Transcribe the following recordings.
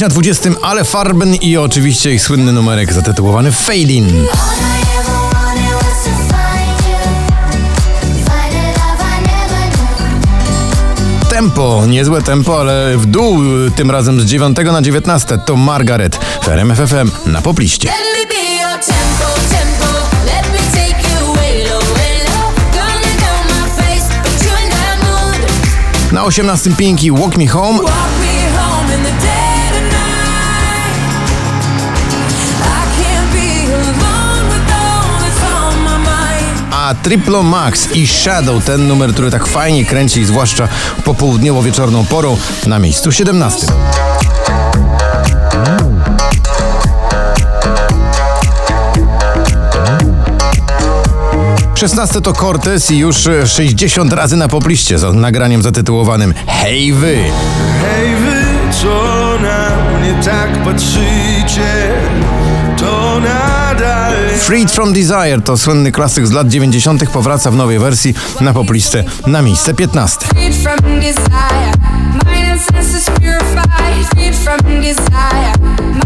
Dziś na 20, ale Farben i oczywiście ich słynny numerek zatytułowany Fading. Tempo, niezłe tempo, ale w dół tym razem z 9 na 19 to Margaret w RMF FM na popliście. Let me be your tempo, tempo. Triplo Max i Shadow, ten numer, który tak fajnie kręci, zwłaszcza popołudniowo-wieczorną porą, na miejscu 17. Szesnaste to Cortez i już e, 60 razy na popliście z nagraniem zatytułowanym Hej wy! Hej wy, co na mnie tak patrzycie, to nadal Freed from Desire to słynny klasyk z lat 90. powraca w nowej wersji na poplistę na miejsce 15. Freed from desire. Mind and senses purified. Freed from desire.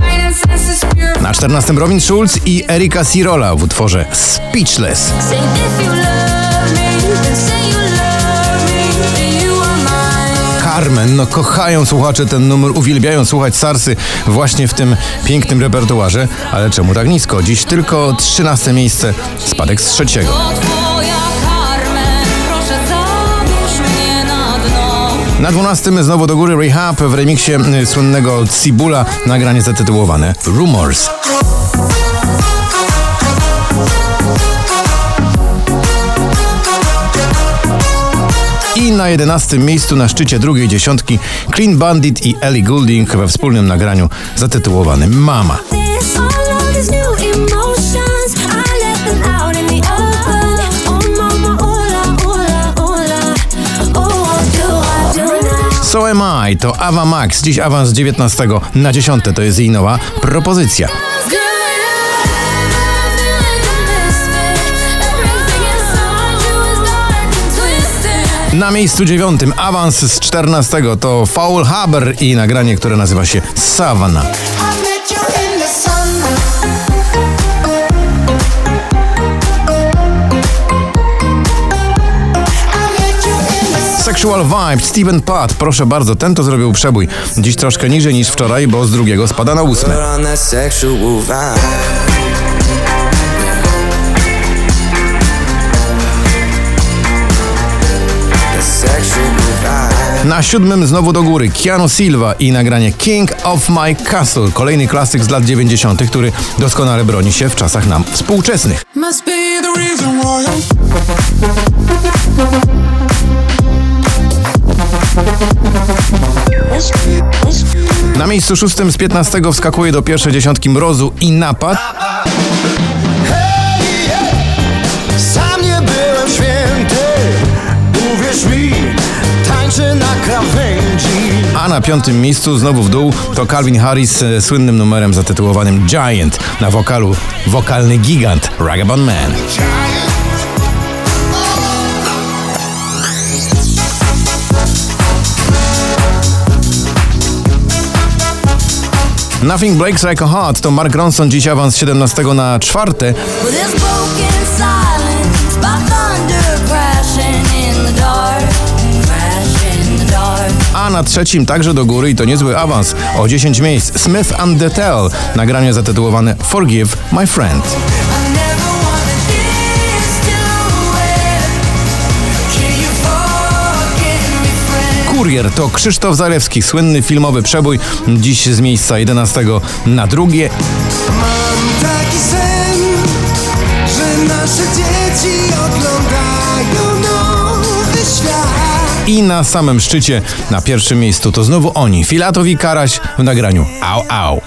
Mind and senses purified. Na 14 Robin Schulz i Erika Cirola w utworze Speechless. Carmen, no kochają słuchacze ten numer, uwielbiają słuchać Sarsy właśnie w tym pięknym repertuarze, ale czemu tak nisko? Dziś tylko 13 miejsce, spadek z trzeciego. Na dno. Na 12 znowu do góry Rehab w remiksie słynnego Cibula, nagranie zatytułowane Rumors. Na 11 miejscu na szczycie drugiej dziesiątki Clean Bandit i Ellie Goulding we wspólnym nagraniu zatytułowanym Mama. So Am I to Ava Max, dziś awans z 19 na 10 to jest jej nowa propozycja. Na miejscu dziewiątym awans z 14 to Foul Haber i nagranie, które nazywa się Savannah. Sexual Vibe, Steven Pat, proszę bardzo, ten to zrobił przebój. Dziś troszkę niżej niż wczoraj, bo z drugiego spada na ósme. Na siódmym znowu do góry Keanu Silva i nagranie King of My Castle, kolejny klasyk z lat 90., który doskonale broni się w czasach nam współczesnych. Na miejscu szóstym z 15 wskakuje do pierwszej dziesiątki Mrozu i Napad, na krawędzi. a na piątym miejscu znowu w dół to Calvin Harris z słynnym numerem zatytułowanym Giant na wokalu wokalny gigant Ragabon Man. Nothing Breaks Like a Heart to Mark Ronson dziś awans z 17 na 4. na trzecim także do góry i to niezły awans o 10 miejsc Smith and the Tell nagranie zatytułowane Forgive My Friend. Kurier to Krzysztof Zarewski, słynny filmowy przebój, dziś z miejsca 11 na drugie. Mam taki sen, że nasze dzieci I na samym szczycie, na pierwszym miejscu to znowu oni, Filatowi Karaś w nagraniu Au Au.